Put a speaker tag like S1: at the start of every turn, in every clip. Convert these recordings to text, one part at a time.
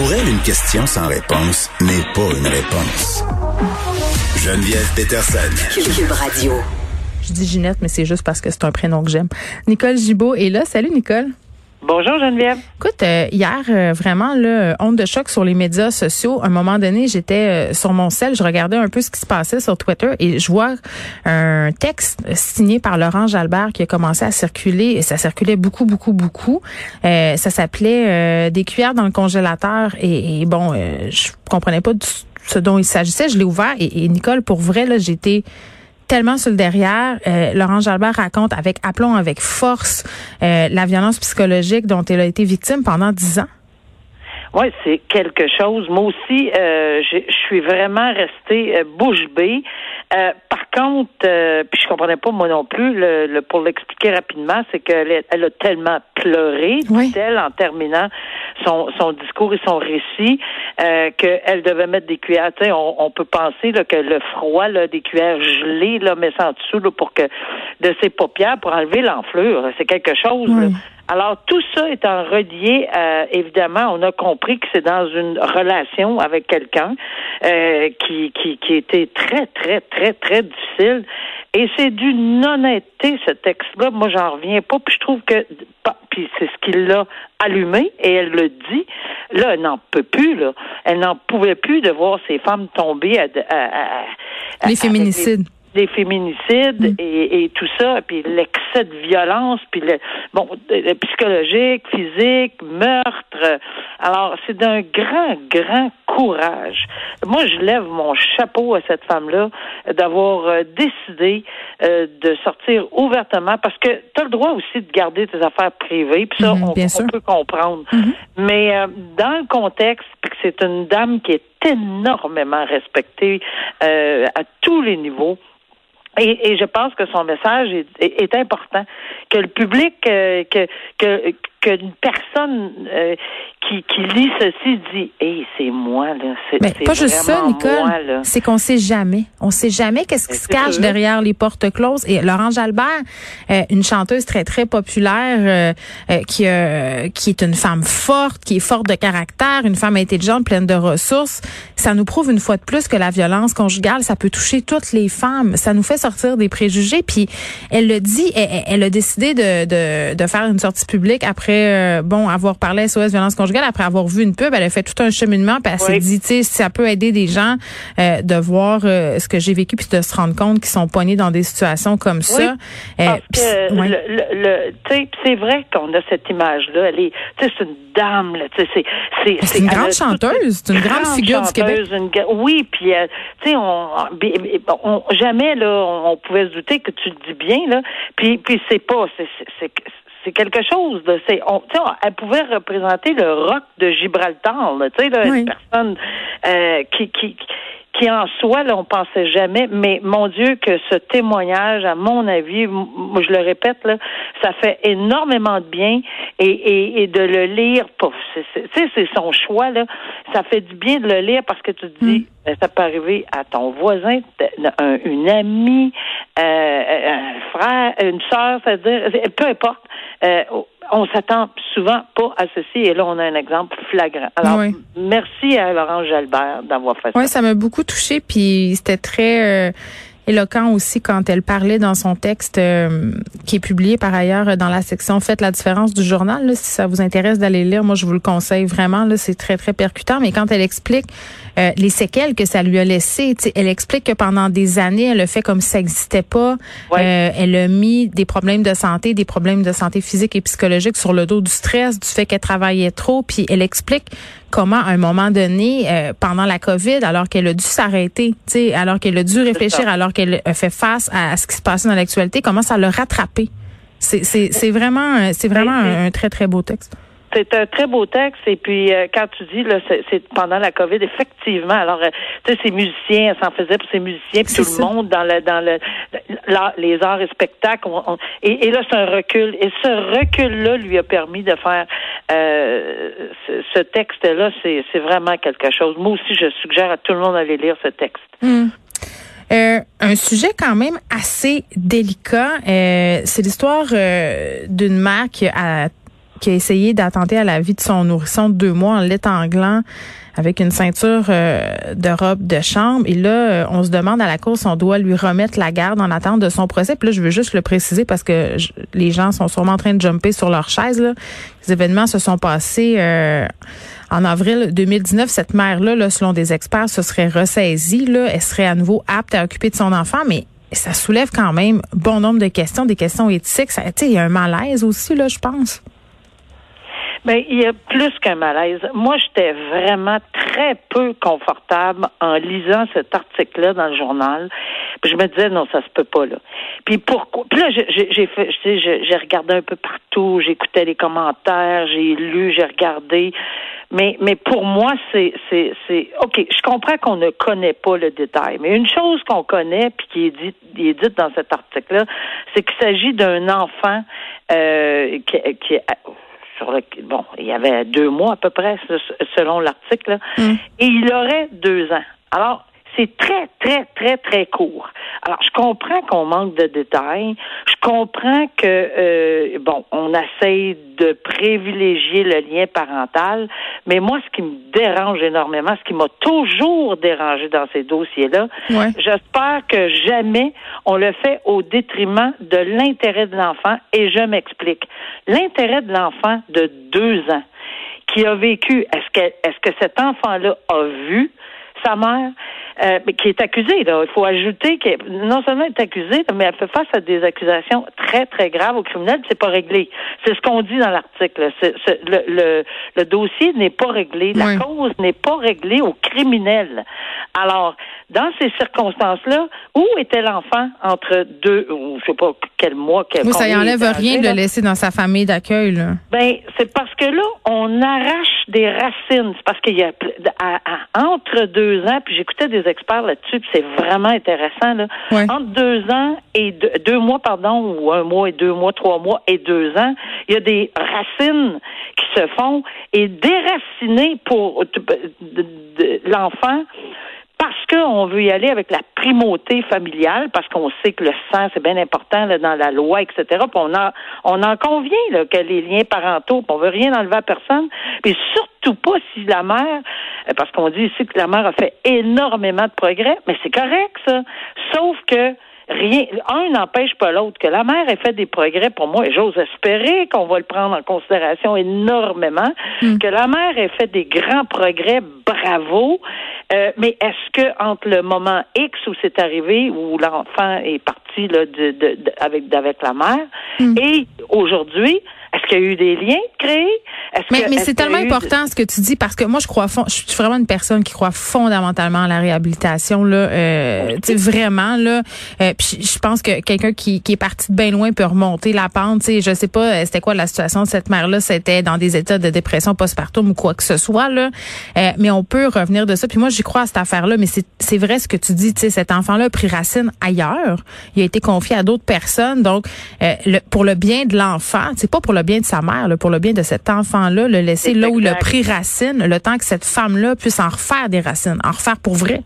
S1: Pour elle, une question sans réponse n'est pas une réponse. Geneviève Peterson.
S2: Cube Radio.
S3: Je dis Ginette, mais c'est juste parce que c'est un prénom que j'aime. Nicole Gibault est là. Salut, Nicole.
S4: Bonjour Geneviève.
S3: Écoute, euh, hier, euh, vraiment, là, honte de choc sur les médias sociaux. À un moment donné, j'étais euh, sur mon sel, je regardais un peu ce qui se passait sur Twitter et je vois un texte signé par Laurent Jalbert qui a commencé à circuler et ça circulait beaucoup, beaucoup, beaucoup. ça s'appelait Des cuillères dans le congélateur et, bon, je comprenais pas ce dont il s'agissait. Je l'ai ouvert et, et Nicole, pour vrai, là, j'étais tellement sur le derrière. Euh, Laurent Jalbert raconte avec aplomb, avec force, euh, la violence psychologique dont elle a été victime pendant dix ans.
S4: Oui, c'est quelque chose. Moi aussi, euh, je suis vraiment restée bouche bée. par contre, puis je comprenais pas moi non plus. Le, pour l'expliquer rapidement, c'est qu'elle elle a tellement pleuré, dit-elle, en terminant son, son discours et son récit, euh, qu'elle devait mettre des cuillères. On, on peut penser là, que le froid, là, des cuillères gelées, là, ça en dessous là, pour que de ses paupières pour enlever l'enflure. C'est quelque chose. Alors, tout ça étant relié, euh, évidemment, on a compris que c'est dans une relation avec quelqu'un euh, qui, qui, qui était très, très, très, très difficile. Et c'est d'une honnêteté, ce texte-là. Moi, j'en reviens pas. Puis je trouve que, puis c'est ce qui l'a allumé, et elle le dit. Là, elle n'en peut plus, là. Elle n'en pouvait plus de voir ces femmes tomber à, à,
S3: à les féminicides
S4: des féminicides mm. et, et, tout ça, puis l'excès de violence, puis le bon le psychologique, physique, meurtre. Alors c'est d'un grand, grand courage. Moi, je lève mon chapeau à cette femme-là d'avoir euh, décidé euh, de sortir ouvertement parce que tu as le droit aussi de garder tes affaires privées, puis ça, mm-hmm, on, peut comprendre. Mm-hmm. Mais euh, dans le contexte, que c'est une dame qui est énormément respectée à tous les niveaux. Et, et, je pense que son message est, est, important, que le public, euh, que que qu'une personne euh, qui, qui lit ceci dit Hey, c'est moi, là.
S3: C'est pas juste ça, Nicole. C'est qu'on sait jamais. On sait jamais qu'est-ce qui se cache derrière les portes closes. Et Laurent Jalbert, euh, une chanteuse très, très populaire, euh, qui, qui est une femme forte, qui est forte de caractère, une femme intelligente, pleine de ressources. Ça nous prouve une fois de plus que la violence conjugale, ça peut toucher toutes les femmes. Ça nous fait sortir des préjugés. Puis elle le dit, elle, elle a décidé de, de, de faire une sortie publique après euh, bon avoir parlé SOS violence conjugale, après avoir vu une pub, elle a fait tout un cheminement, puis elle s'est dit, tu sais, ça peut aider des gens euh, de voir euh, ce que j'ai vécu, puis de se rendre compte qu'ils sont poignés dans des situations comme ça.
S4: Parce que le, c'est vrai qu'on a cette image-là. Elle est, c'est une dame, là, tu sais,
S3: c'est c'est une grande chanteuse, c'est une grande figure du Québec.
S4: oui, puis tu sais, on, on, jamais là, on, pouvait se douter que tu le dis bien là. Puis puis c'est pas, c'est c'est quelque chose de c'est on, elle pouvait représenter le rock de Gibraltar tu sais une personne euh, qui, qui qui en soi, là, on pensait jamais, mais mon Dieu, que ce témoignage, à mon avis, moi, je le répète, là, ça fait énormément de bien et, et, et de le lire, tu sais, c'est son choix, là, ça fait du bien de le lire parce que tu te dis, mm. ben, ça peut arriver à ton voisin, une amie, euh, un frère, une sœur, c'est-à-dire, peu importe, euh, on s'attend souvent pas à ceci et là on a un exemple flagrant. Alors merci à Laurent Jalbert d'avoir fait ça.
S3: Oui, ça m'a beaucoup touché puis c'était très euh, éloquent aussi quand elle parlait dans son texte euh, qui est publié par ailleurs dans la section Faites la différence du journal. si ça vous intéresse d'aller lire, moi je vous le conseille vraiment. Là, c'est très très percutant. Mais quand elle explique euh, les séquelles que ça lui a laissées, elle explique que pendant des années, elle a fait comme si ça n'existait pas. Euh, elle a mis des problèmes de santé, des problèmes de santé physique et psychologique sur le dos du stress, du fait qu'elle travaillait trop. Puis elle explique comment, à un moment donné, pendant la COVID, alors qu'elle a dû s'arrêter, alors qu'elle a dû réfléchir, alors qu'elle a fait face à, ce qui se passait dans l'actualité, comment ça l'a rattrapé? C'est vraiment, c'est vraiment un, très, très beau texte.
S4: C'est un très beau texte et puis euh, quand tu dis là c'est pendant la Covid effectivement alors euh, tu sais ces musiciens ça en faisait pour ces musiciens puis tout le monde dans le dans le les arts et spectacles et, là c'est un recul et ce recul là lui a permis de faire euh, ce, texte là c'est c'est vraiment quelque chose moi aussi je suggère à tout le monde d'aller lire ce texte.
S3: Hmm. Euh, un sujet quand même assez délicat. Euh, c'est l'histoire euh, d'une mère qui a qui a essayé d'attenter à la vie de son nourrisson de deux mois en l'étanglant avec une ceinture euh, de robe de chambre. Et là, euh, on se demande à la cour si on doit lui remettre la garde en attente de son procès. Puis là, je veux juste le préciser parce que les gens sont sûrement en train de jumper sur leur chaise. Là. Les événements se sont passés euh, en avril 2019. Cette mère-là, là, selon des experts, se serait ressaisie. Là. Elle serait à nouveau apte à occuper de son enfant, mais ça soulève quand même bon nombre de questions, des questions éthiques. Ça, il y a un malaise aussi, là, je pense.
S4: Mais il y a plus qu'un malaise. Moi, j'étais vraiment très peu confortable en lisant cet article-là dans le journal. Puis je me disais non, ça se peut pas là. Puis pourquoi? Puis là, j'ai fait, j'ai regardé un peu partout, j'écoutais les commentaires, j'ai lu, j'ai regardé. Mais mais pour moi, c'est c'est c'est ok. Je comprends qu'on ne connaît pas le détail, mais une chose qu'on connaît puis qui est dite est dite dans cet article-là, c'est qu'il s'agit d'un enfant euh, qui, qui bon, il y avait deux mois à peu près selon l'article, mm. et il aurait deux ans. Alors, c'est très, très, très, très court. Alors, je comprends qu'on manque de détails. Je comprends que, euh, bon, on essaye de privilégier le lien parental, mais moi, ce qui me dérange énormément, ce qui m'a toujours dérangé dans ces dossiers-là, j'espère que jamais on le fait au détriment de l'intérêt de l'enfant, et je m'explique. L'intérêt de l'enfant de deux ans qui a vécu, est-ce que, est-ce que cet enfant-là a vu sa mère? Euh, qui est accusée. Là. Il faut ajouter que non seulement elle est accusée, mais elle fait face à des accusations très, très graves au criminel, c'est pas réglé. C'est ce qu'on dit dans l'article. Le, le, le, dossier n'est pas réglé. La cause n'est pas réglée au criminel. Alors, dans ces circonstances-là, où était l'enfant entre deux, ou je sais pas quel mois, quel
S3: mois. ça y enlève rien de le laisser dans sa famille d'accueil, là.
S4: Ben, c'est parce que là, on arrache des racines. C'est parce qu'il y a, entre deux ans, puis j'écoutais des experts là-dessus, c'est vraiment intéressant. Là. Entre deux ans et deux, mois, pardon, ou un mois et deux mois, trois mois et deux ans, il y a des racines qui se font et déraciner pour l'enfant parce qu'on veut y aller avec la primauté familiale, parce qu'on sait que le sang, c'est bien important dans la loi, etc. Puis on, a, on en convient là, que les liens parentaux, on veut rien enlever à personne, mais surtout pas si la mère, parce qu'on dit ici que la mère a fait énormément de progrès, mais c'est correct ça. Sauf que rien, un n'empêche pas l'autre. Que la mère ait fait des progrès pour moi, et j'ose espérer qu'on va le prendre en considération énormément, hmm. que la mère ait fait des grands progrès, bravo. Euh, mais est-ce que entre le moment X où c'est arrivé, où l'enfant est parti là, de, de, avec, avec la mère, hmm. et aujourd'hui, est-ce qu'il y a eu des liens créés?
S3: mais, mais c'est tellement important ce que tu dis parce que moi je crois je suis vraiment une personne qui croit fondamentalement à la réhabilitation là euh, tu vraiment là. Euh, puis je pense que quelqu'un qui, qui est parti de bien loin peut remonter la pente, tu sais. Je sais pas euh, c'était quoi la situation de cette mère là, c'était dans des états de dépression postpartum ou quoi que ce soit là. Euh, mais on peut revenir de ça. Puis moi j'y crois à cette affaire là mais c'est c'est vrai ce que tu dis, tu sais cet enfant là a pris racine ailleurs, il a été confié à d'autres personnes. Donc le, pour le bien de l'enfant, c'est pas pour le bien de sa mère, là, pour le bien de cet enfant-là, le laisser là où il a pris racine, le temps que cette femme-là puisse en refaire des racines, en refaire pour vrai.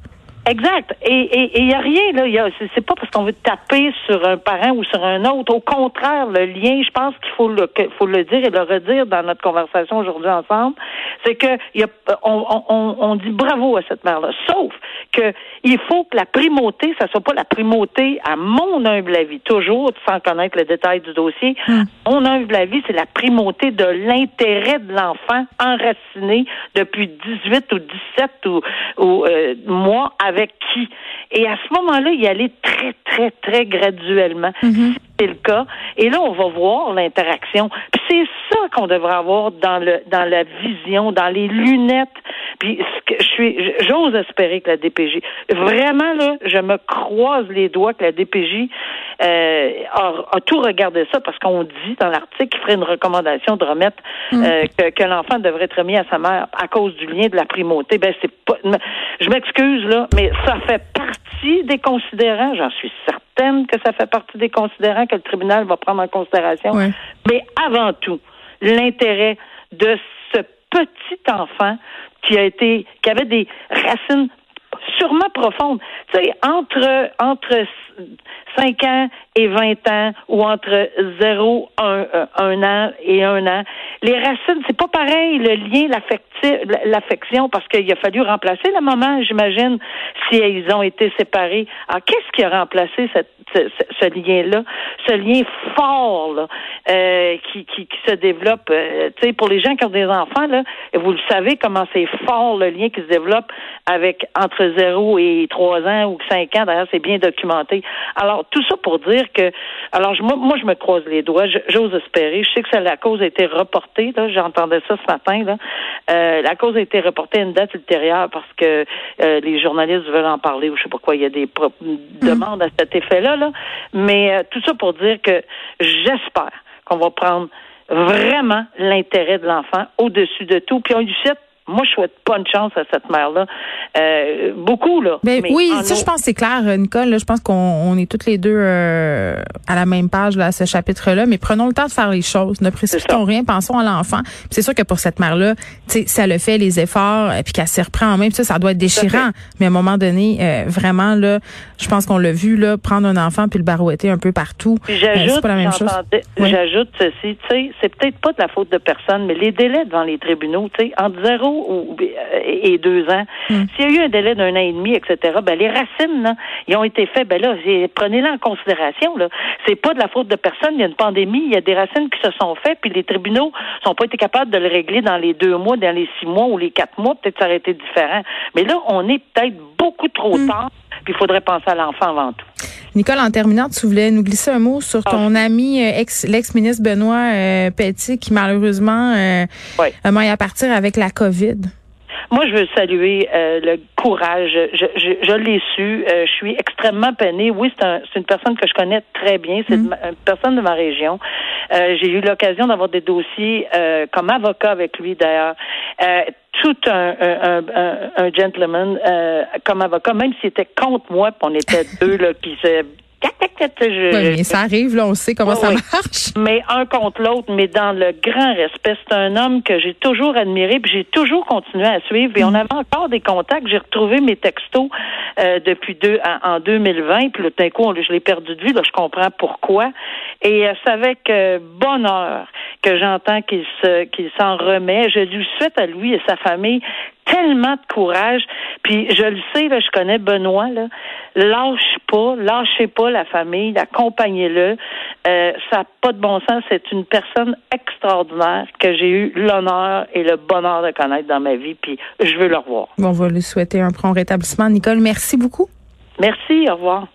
S4: Exact. Et il n'y a rien, là. Y a, c'est, pas parce qu'on veut taper sur un parent ou sur un autre. Au contraire, le lien, je pense qu'il faut le, faut le dire et le redire dans notre conversation aujourd'hui ensemble, c'est que y a, on, on, on dit bravo à cette mère-là. Sauf que il faut que la primauté, ça soit pas la primauté à mon humble avis, toujours sans connaître le détail du dossier. Hum. Mon humble avis, c'est la primauté de l'intérêt de l'enfant enraciné depuis 18 ou 17 ou, ou euh, mois avec qui. Et à ce moment-là, y aller très, très, très graduellement. Mm-hmm. C'est le cas. Et là, on va voir l'interaction. Puis c'est ça qu'on devrait avoir dans le dans la vision, dans les lunettes. Puis ce que je suis, j'ose espérer que la DPJ, vraiment là, je me croise les doigts que la DPJ euh, a, tout regardé ça parce qu'on dit dans l'article qu'il ferait une recommandation de remettre mm. euh, que, que l'enfant devrait être remis à sa mère à cause du lien de la primauté. Ben c'est pas, je m'excuse là, mais ça fait partie des considérants. J'en suis certaine que ça fait partie des considérants que le tribunal va prendre en considération. Mais avant tout, l'intérêt de petit enfant qui a été, qui avait des racines sûrement profondes. Tu sais, entre entre 5 ans et 20 ans ou entre 0, 1, 1 an et 1 an. Les racines, c'est pas pareil, le lien, l'affection, parce qu'il a fallu remplacer la maman, j'imagine, si ils ont été séparés. Alors, qu'est-ce qui a remplacé ce, lien-là? Ce lien fort, là, euh, qui, qui, qui, se développe. Euh, tu sais, pour les gens qui ont des enfants, là, vous le savez comment c'est fort le lien qui se développe avec entre 0 et 3 ans ou 5 ans. D'ailleurs, c'est bien documenté. Alors, tout ça pour dire que, alors moi, moi je me croise les doigts, j'ose espérer. Je sais que ça, la cause a été reportée. Là, j'entendais ça ce matin. Là. Euh, la cause a été reportée à une date ultérieure parce que euh, les journalistes veulent en parler ou je sais pas quoi. Il y a des mm. demandes à cet effet-là. Là. Mais euh, tout ça pour dire que j'espère qu'on va prendre vraiment l'intérêt de l'enfant au-dessus de tout. Puis on lui souhaite moi, je souhaite pas une chance à cette mère-là. Euh, beaucoup, là.
S3: Ben, oui, ça, je pense c'est clair, Nicole. je pense qu'on est toutes les deux euh, à la même page là, à ce chapitre-là. Mais prenons le temps de faire les choses. Ne précipitons rien. Pensons à l'enfant. C'est sûr que pour cette mère-là, ça le fait les efforts, et puis qu'elle s'y reprend en même. Ça, ça doit être déchirant. Mais à un moment donné, euh, vraiment, là, je pense qu'on l'a vu, là, prendre un enfant puis le barouetter un peu partout.
S4: J'ajoute, pas la même chose. J'ajoute ceci, tu sais, c'est peut-être pas de la faute de personne, mais les délais devant les tribunaux, tu sais, entre zéro ou, et deux ans. Hmm. S'il y a eu un délai d'un an et demi, etc., ben les racines, là, ils ont été faits. Ben là, prenez-les en considération. Là, c'est pas de la faute de personne. Il y a une pandémie, il y a des racines qui se sont faites, puis les tribunaux sont pas été capables de le régler dans les deux mois, dans les six mois ou les quatre mois. Peut-être ça aurait été différent. Mais là, on est peut-être beaucoup trop hmm. tard. Puis il faudrait penser à l'enfant avant tout.
S3: Nicole, en terminant, tu voulais nous glisser un mot sur ton ah. ami euh, ex, l'ex-ministre Benoît euh, Petit qui malheureusement euh, a moyen à partir avec la COVID.
S4: Moi, je veux saluer euh, le courage. Je, je, je l'ai su. je suis extrêmement peinée. Oui, c'est un, une personne que je connais très bien. C'est mm. une personne de ma région. J'ai eu l'occasion d'avoir des dossiers comme avocat avec lui, d'ailleurs tout un, un, un, un gentleman euh, comme avocat, même s'il était contre moi, puis on était deux là, qui se
S3: oui, mais ça arrive, là, on sait comment ça marche.
S4: Mais un contre l'autre, mais dans le grand respect. C'est un homme que j'ai toujours admiré, puis j'ai toujours continué à suivre. Et on mm. avait encore des contacts. J'ai retrouvé mes textos euh, depuis deux en, 2020, puis d'un coup, je l'ai perdu de vue. Là, je comprends pourquoi. Et euh, c'est avec euh, bonheur que j'entends qu'il se qu'il s'en remet. Je lui souhaite à lui et sa famille tellement de courage. Puis je le sais, là, je connais Benoît, là. Lâche pas, lâchez pas la famille, accompagnez-le. Euh, ça n'a pas de bon sens. C'est une personne extraordinaire que j'ai eu l'honneur et le bonheur de connaître dans ma vie. Puis je veux le revoir.
S3: Bon, on va lui souhaiter un prompt rétablissement. Nicole, merci beaucoup.
S4: Merci, au revoir.